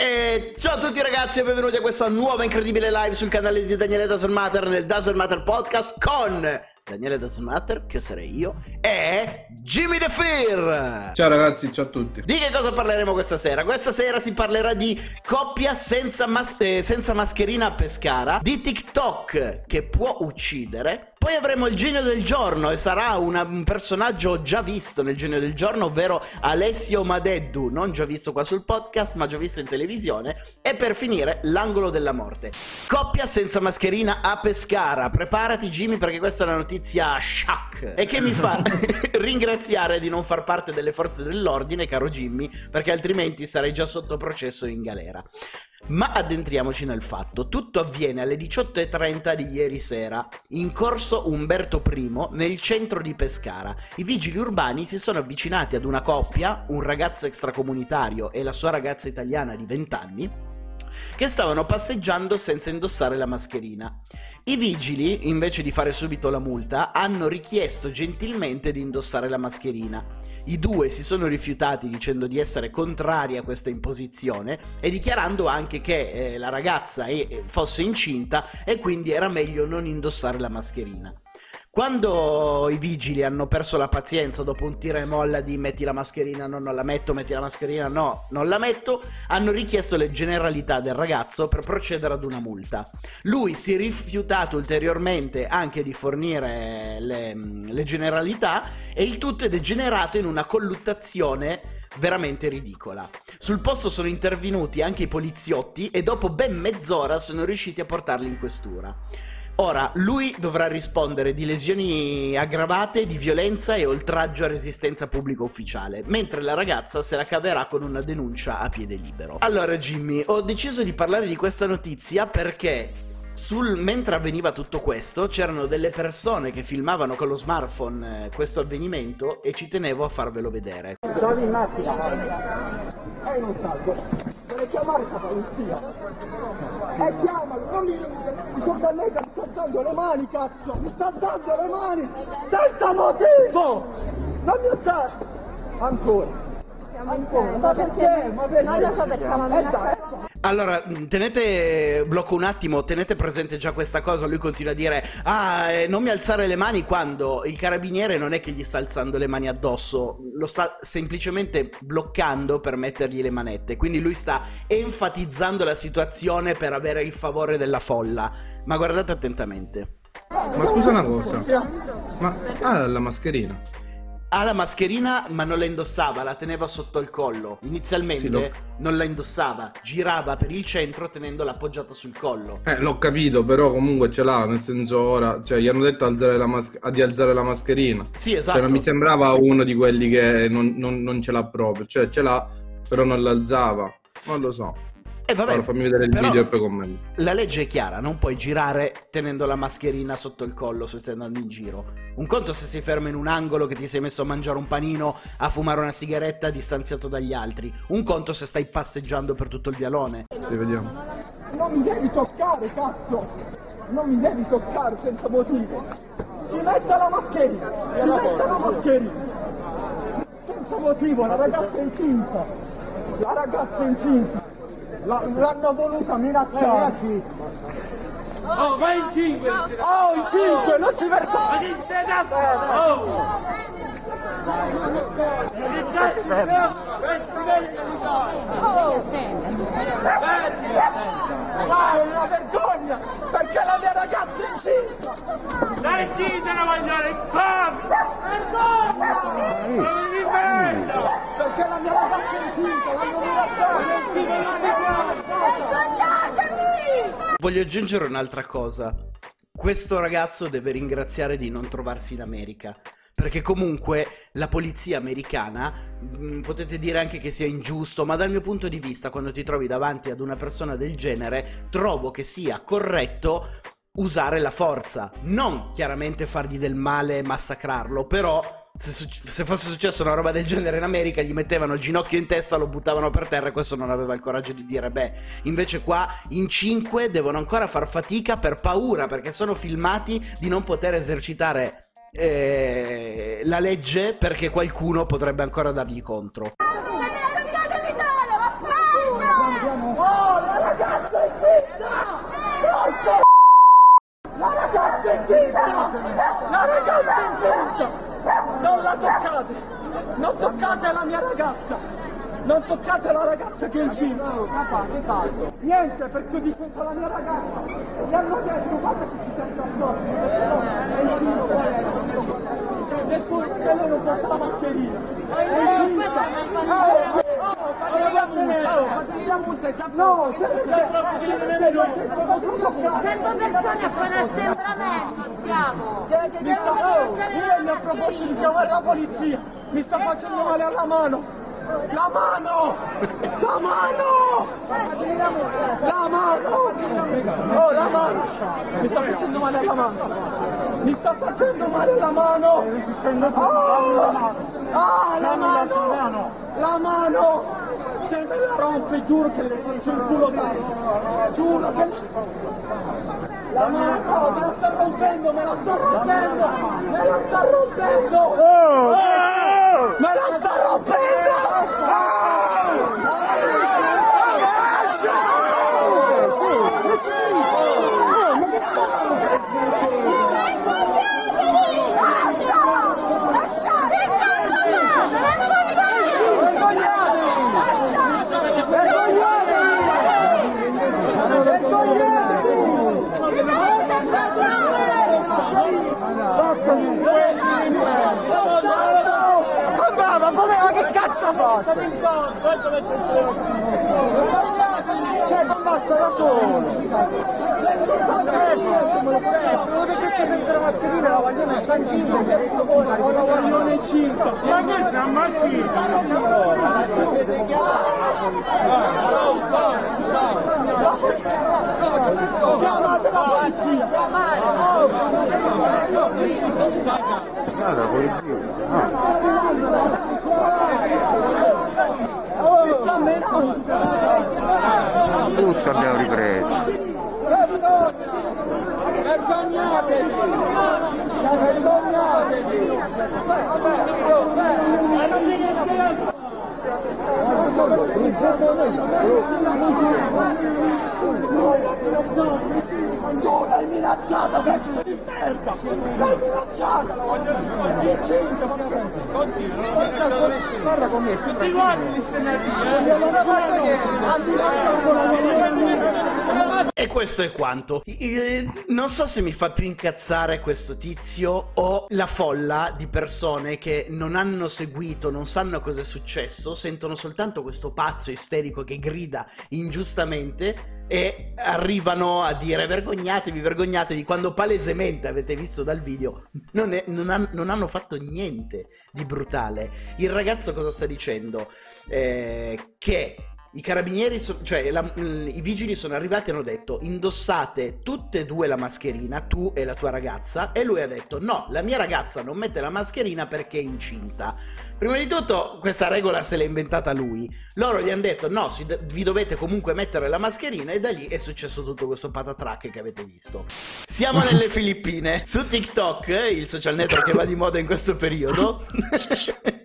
E ciao a tutti ragazzi e benvenuti a questa nuova incredibile live sul canale di Daniele Doesn't Matter nel Doesn't Matter Podcast con Daniele Doesn't Matter, che sarei io, e Jimmy The Fear! Ciao ragazzi, ciao a tutti. Di che cosa parleremo questa sera? Questa sera si parlerà di coppia senza, mas- eh, senza mascherina a Pescara, di TikTok che può uccidere, poi avremo il genio del giorno e sarà una, un personaggio già visto nel genio del giorno, ovvero Alessio Madeddu, non già visto qua sul podcast, ma già visto in televisione. E per finire, l'angolo della morte. Coppia senza mascherina a Pescara. Preparati Jimmy perché questa è una notizia shock e che mi fa ringraziare di non far parte delle forze dell'ordine, caro Jimmy, perché altrimenti sarei già sotto processo in galera. Ma addentriamoci nel fatto, tutto avviene alle 18.30 di ieri sera, in corso Umberto I, nel centro di Pescara. I vigili urbani si sono avvicinati ad una coppia, un ragazzo extracomunitario e la sua ragazza italiana di 20 anni, che stavano passeggiando senza indossare la mascherina. I vigili, invece di fare subito la multa, hanno richiesto gentilmente di indossare la mascherina. I due si sono rifiutati dicendo di essere contrari a questa imposizione e dichiarando anche che eh, la ragazza è, fosse incinta e quindi era meglio non indossare la mascherina. Quando i vigili hanno perso la pazienza dopo un tira e molla di metti la mascherina, no, non la metto, metti la mascherina, no, non la metto, hanno richiesto le generalità del ragazzo per procedere ad una multa. Lui si è rifiutato ulteriormente anche di fornire le, le generalità e il tutto è degenerato in una colluttazione veramente ridicola. Sul posto sono intervenuti anche i poliziotti e dopo ben mezz'ora sono riusciti a portarli in questura. Ora, lui dovrà rispondere di lesioni aggravate, di violenza e oltraggio a resistenza pubblica ufficiale, mentre la ragazza se la caverà con una denuncia a piede libero. Allora, Jimmy, ho deciso di parlare di questa notizia perché sul, mentre avveniva tutto questo, c'erano delle persone che filmavano con lo smartphone eh, questo avvenimento e ci tenevo a farvelo vedere. Sono in macchina. E non salgo. Chiamare la polizia. E chiamalo, non mi... Mi sto dannegando, mi sta dando le mani, cazzo! Mi sta dando le mani! Senza motivo! Non mi alzare! Ancora! Ancora! Ma perché? Ma perché? Non lo so perché, ma mi Eh Allora, tenete, blocco un attimo, tenete presente già questa cosa, lui continua a dire, ah, eh, non mi alzare le mani quando il carabiniere non è che gli sta alzando le mani addosso, lo sta semplicemente bloccando per mettergli le manette, quindi lui sta enfatizzando la situazione per avere il favore della folla, ma guardate attentamente. Ma scusa una cosa, ma ha la mascherina? Ha la mascherina ma non la indossava, la teneva sotto il collo. Inizialmente Sì, lo- non la indossava, girava per il centro tenendola appoggiata sul collo. Eh, l'ho capito, però comunque ce l'ha, nel senso ora, cioè gli hanno detto alzare la mas- di alzare la mascherina. Sì, esatto. Cioè non mi sembrava uno di quelli che non, non- non ce l'ha proprio, cioè ce l'ha, però non l'alzava. Non lo so. E vabbè, Ora fammi vedere il però video e poi commento. La legge è chiara, non puoi girare tenendo la mascherina sotto il collo se stai andando in giro. Un conto se sei fermo in un angolo che ti sei messo a mangiare un panino, a fumare una sigaretta distanziato dagli altri. Un conto se stai passeggiando per tutto il vialone. Sì, vediamo. non mi devi toccare, cazzo! Non mi devi toccare senza motivo! Si metta la mascherina! Si metta la mascherina! Senza motivo, la ragazza è incinta! La ragazza è incinta! L'hanno voluta minacciare! ragazzi! Oh, vai in 5! Oh, in cinque! Non si vergogna! Ma Oh! È una vergogna! Perché la mia ragazza è incinta! Dai incinta da mangiare, infame! Difendo! Perché la mia ragazza è incinta! L'hanno minacciata! Voglio aggiungere un'altra cosa. Questo ragazzo deve ringraziare di non trovarsi in America. Perché comunque la polizia americana, mh, potete dire anche che sia ingiusto, ma dal mio punto di vista, quando ti trovi davanti ad una persona del genere, trovo che sia corretto usare la forza. Non chiaramente fargli del male e massacrarlo, però se, se fosse successo una roba del genere in America gli mettevano il ginocchio in testa, lo buttavano per terra e questo non aveva il coraggio di dire beh, invece qua in cinque devono ancora far fatica per paura perché sono filmati di non poter esercitare eh, la legge perché qualcuno potrebbe ancora dargli contro. La! Oh, ragazza è zitta! La ragazza è zitta! Non la toccate! Non toccate la mia ragazza! Non toccate la ragazza che è incinta! Niente, perché ho difeso la mia ragazza! Gli hanno detto, guarda che ci sento addosso! È incinta! Che lei non porta la mascherina! È incinta! No, se Cento persone a fare assembramenti siamo! Mi sta, oh, io mi ha proposto di chiamare la polizia, mi sta facendo male alla mano. La mano! La mano! La mano! Oh, la mano! Mi sta facendo male alla mano! Mi sta facendo male alla mano! Oh! Ah, la mano! La mano! Se me la rompe, giuro che le faccio il culo tanto! Giuro che... La mano, me la sta rompendo, me la sta rompendo, me la sta rompendo, Oh! me la sta rompendo. Ma ma che cazzo ha fatto? Cioè, combassa da solo! Sono detto senza la mascherina, la guaglione sta ho detto voi, la guaglione incinta! Ma che sta Chiamate la Tutto abbiamo ripreso. Vergognatevi! Vergognatevi! Tu l'hai minacciata, pezzo di merda! L'hai minacciata! Incinta! Guarda con me, Ti guardi di stenerti, ha minacciato la mia E questo è quanto. Non so se mi fa più incazzare questo tizio o la folla di persone che non hanno seguito, non sanno cosa è successo, sentono soltanto questo pazzo isterico che grida ingiustamente e arrivano a dire vergognatevi, vergognatevi, quando palesemente avete visto dal video non, è- non han- non hanno fatto niente di brutale. Il ragazzo cosa sta dicendo? Eh, che i carabinieri, so- cioè la- l- i vigili sono arrivati e hanno detto indossate tutte e due la mascherina, tu e la tua ragazza, e lui ha detto no, la mia ragazza non mette la mascherina perché è incinta. Prima di tutto questa regola se l'è inventata lui, loro gli hanno detto no, si vi dovete comunque mettere la mascherina e da lì è successo tutto questo patatrack che avete visto. Siamo nelle Filippine, su TikTok, il social network che va di moda in questo periodo,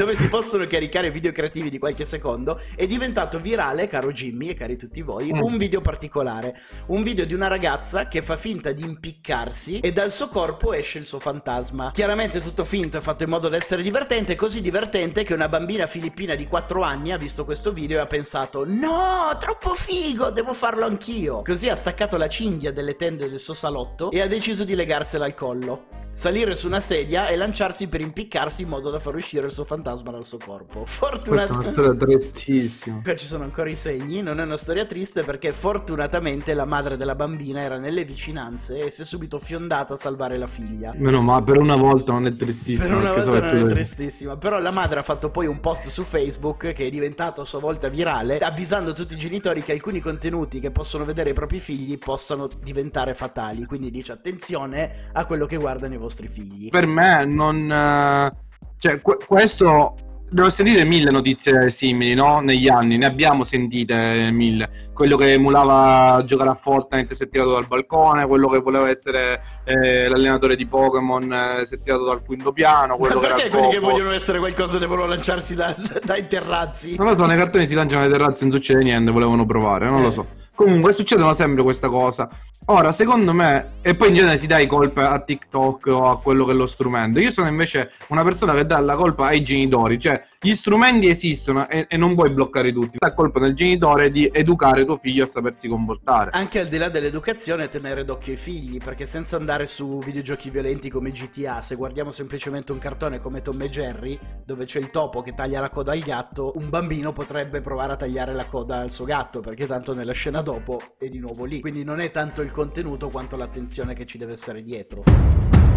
dove si possono caricare video creativi di qualche secondo, è diventato virale, caro Jimmy e cari tutti voi, un video particolare. Un video di una ragazza che fa finta di impiccarsi e dal suo corpo esce il suo fantasma. Chiaramente tutto finto e fatto in modo da essere divertente, così divertente che una bambina filippina di 4 anni ha visto questo video e ha pensato No, troppo figo, devo farlo anch'io. Così ha staccato la cinghia delle tende del suo salotto e ha deciso di legarsela al collo. Salire su una sedia e lanciarsi per impiccarsi in modo da far uscire il suo fantasma dal suo corpo. È Fortunatamente... Qua ci sono ancora i segni, non è una storia triste perché fortunatamente la madre della bambina era nelle vicinanze e si è subito fiondata a salvare la figlia. Meno male, per una volta non è tristissima. Per una volta non è tristissima, però la madre ha fatto poi un post su Facebook che è diventato a sua volta virale, avvisando tutti i genitori che alcuni contenuti che possono vedere i propri figli possono diventare fatali, quindi dice attenzione a quello che guardano i vostri figli. Per me non... eh, Cioè, que- questo ne ho sentite mille notizie simili, no? Negli anni, ne abbiamo sentite mille. Quello che emulava giocare a Fortnite si è tirato dal balcone, quello che voleva essere eh, l'allenatore di Pokémon eh, si è tirato dal quinto piano, Ma quello che perché era quelli che Coco. vogliono essere qualcosa devono lanciarsi da- dai terrazzi? Non lo so, nei cartoni si lanciano le terrazze, non succede niente, volevano provare, non Eh. lo so. Comunque succedono sempre questa cosa. Ora, secondo me, e poi in genere si dà i colpe a TikTok o a quello che è lo strumento. Io sono invece una persona che dà la colpa ai genitori, cioè gli strumenti esistono e, e non puoi bloccare tutti. La colpa del genitore di educare tuo figlio a sapersi comportare. Anche al di là dell'educazione, tenere d'occhio i figli, perché senza andare su videogiochi violenti come GTA, se guardiamo semplicemente un cartone come Tom e Jerry, dove c'è il topo che taglia la coda al gatto, un bambino potrebbe provare a tagliare la coda al suo gatto, perché tanto nella scena dopo è di nuovo lì. Quindi non è tanto il contenuto quanto l'attenzione che ci deve essere dietro.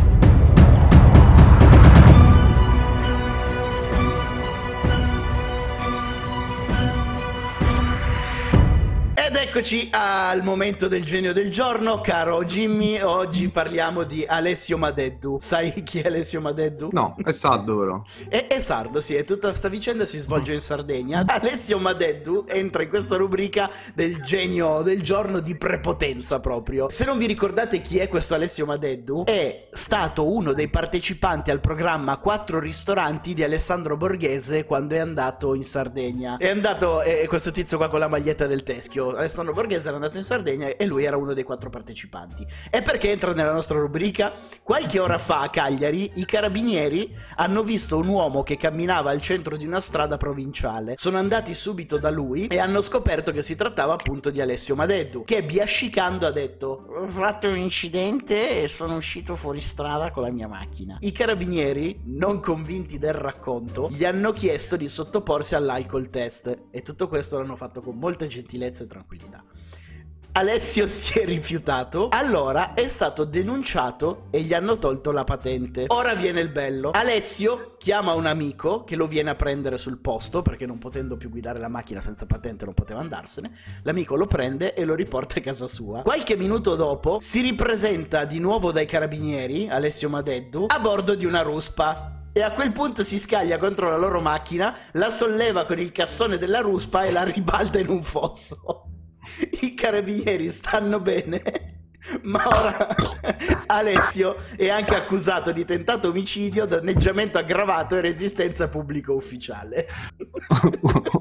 Eccoci al momento del genio del giorno, caro Jimmy. Oggi parliamo di Alessio Madeddu. Sai chi è Alessio Madeddu? No, è sardo però. È, è sardo, sì, e tutta questa vicenda si svolge in Sardegna. Alessio Madeddu entra in questa rubrica del genio del giorno di prepotenza proprio. Se non vi ricordate chi è questo Alessio Madeddu, è stato uno dei partecipanti al programma Quattro ristoranti di Alessandro Borghese quando è andato in Sardegna. È andato, eh, questo tizio qua con la maglietta del teschio, Alessandro Borghese era andato in Sardegna e lui era uno dei quattro partecipanti. E perché entra nella nostra rubrica? Qualche ora fa a Cagliari i carabinieri hanno visto un uomo che camminava al centro di una strada provinciale. Sono andati subito da lui e hanno scoperto che si trattava appunto di Alessio Madeddu, che biascicando ha detto ho fatto un incidente e sono uscito fuori strada con la mia macchina. I carabinieri, non convinti del racconto, gli hanno chiesto di sottoporsi all'alcol test e tutto questo l'hanno fatto con molta gentilezza e tranquillità. Alessio si è rifiutato, allora è stato denunciato e gli hanno tolto la patente. Ora viene il bello. Alessio chiama un amico che lo viene a prendere sul posto perché non potendo più guidare la macchina senza patente non poteva andarsene. L'amico lo prende e lo riporta a casa sua. Qualche minuto dopo si ripresenta di nuovo dai carabinieri, Alessio Madeddu, a bordo di una ruspa. E a quel punto si scaglia contro la loro macchina, la solleva con il cassone della ruspa e la ribalta in un fosso. I carabinieri stanno bene, ma ora Alessio è anche accusato di tentato omicidio, danneggiamento aggravato e resistenza pubblico ufficiale.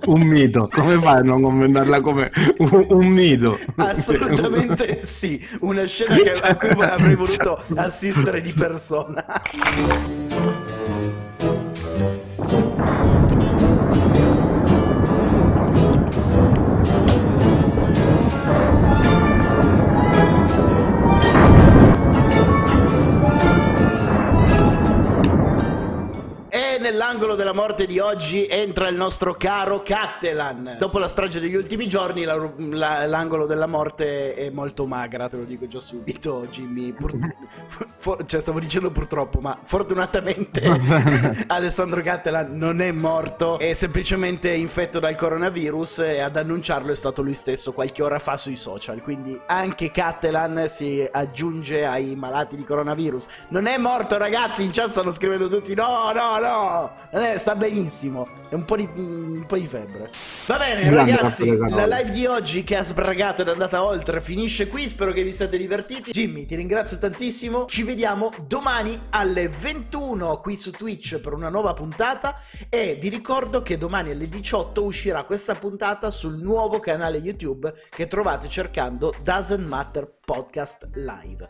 un mito. Come fai a non commentarla come un, un mito? Assolutamente sì, una scena che- a cui avrei voluto assistere di persona. Nell'angolo della morte di oggi entra il nostro caro Cattelan. Dopo la strage degli ultimi giorni, la la- l'angolo della morte è molto magra, te lo dico già subito, Jimmy. Pur- for- cioè, stavo dicendo purtroppo, ma fortunatamente Alessandro Cattelan non è morto, è semplicemente infetto dal coronavirus e ad annunciarlo è stato lui stesso qualche ora fa sui social. Quindi anche Cattelan si aggiunge ai malati di coronavirus. Non è morto, ragazzi, in chat stanno scrivendo tutti: no, no, no, non è- sta benissimo. È un po' di, un po' di febbre. Va bene, Grande ragazzi, la live di oggi che ha sbragato ed è andata oltre finisce qui. Spero che vi siate divertiti. Jimmy, ti ringrazio tantissimo. Ci vediamo domani alle 21 qui su Twitch per una nuova puntata. E vi ricordo che domani alle 18 uscirà questa puntata sul nuovo canale YouTube che trovate cercando Doesn't Matter Podcast Live.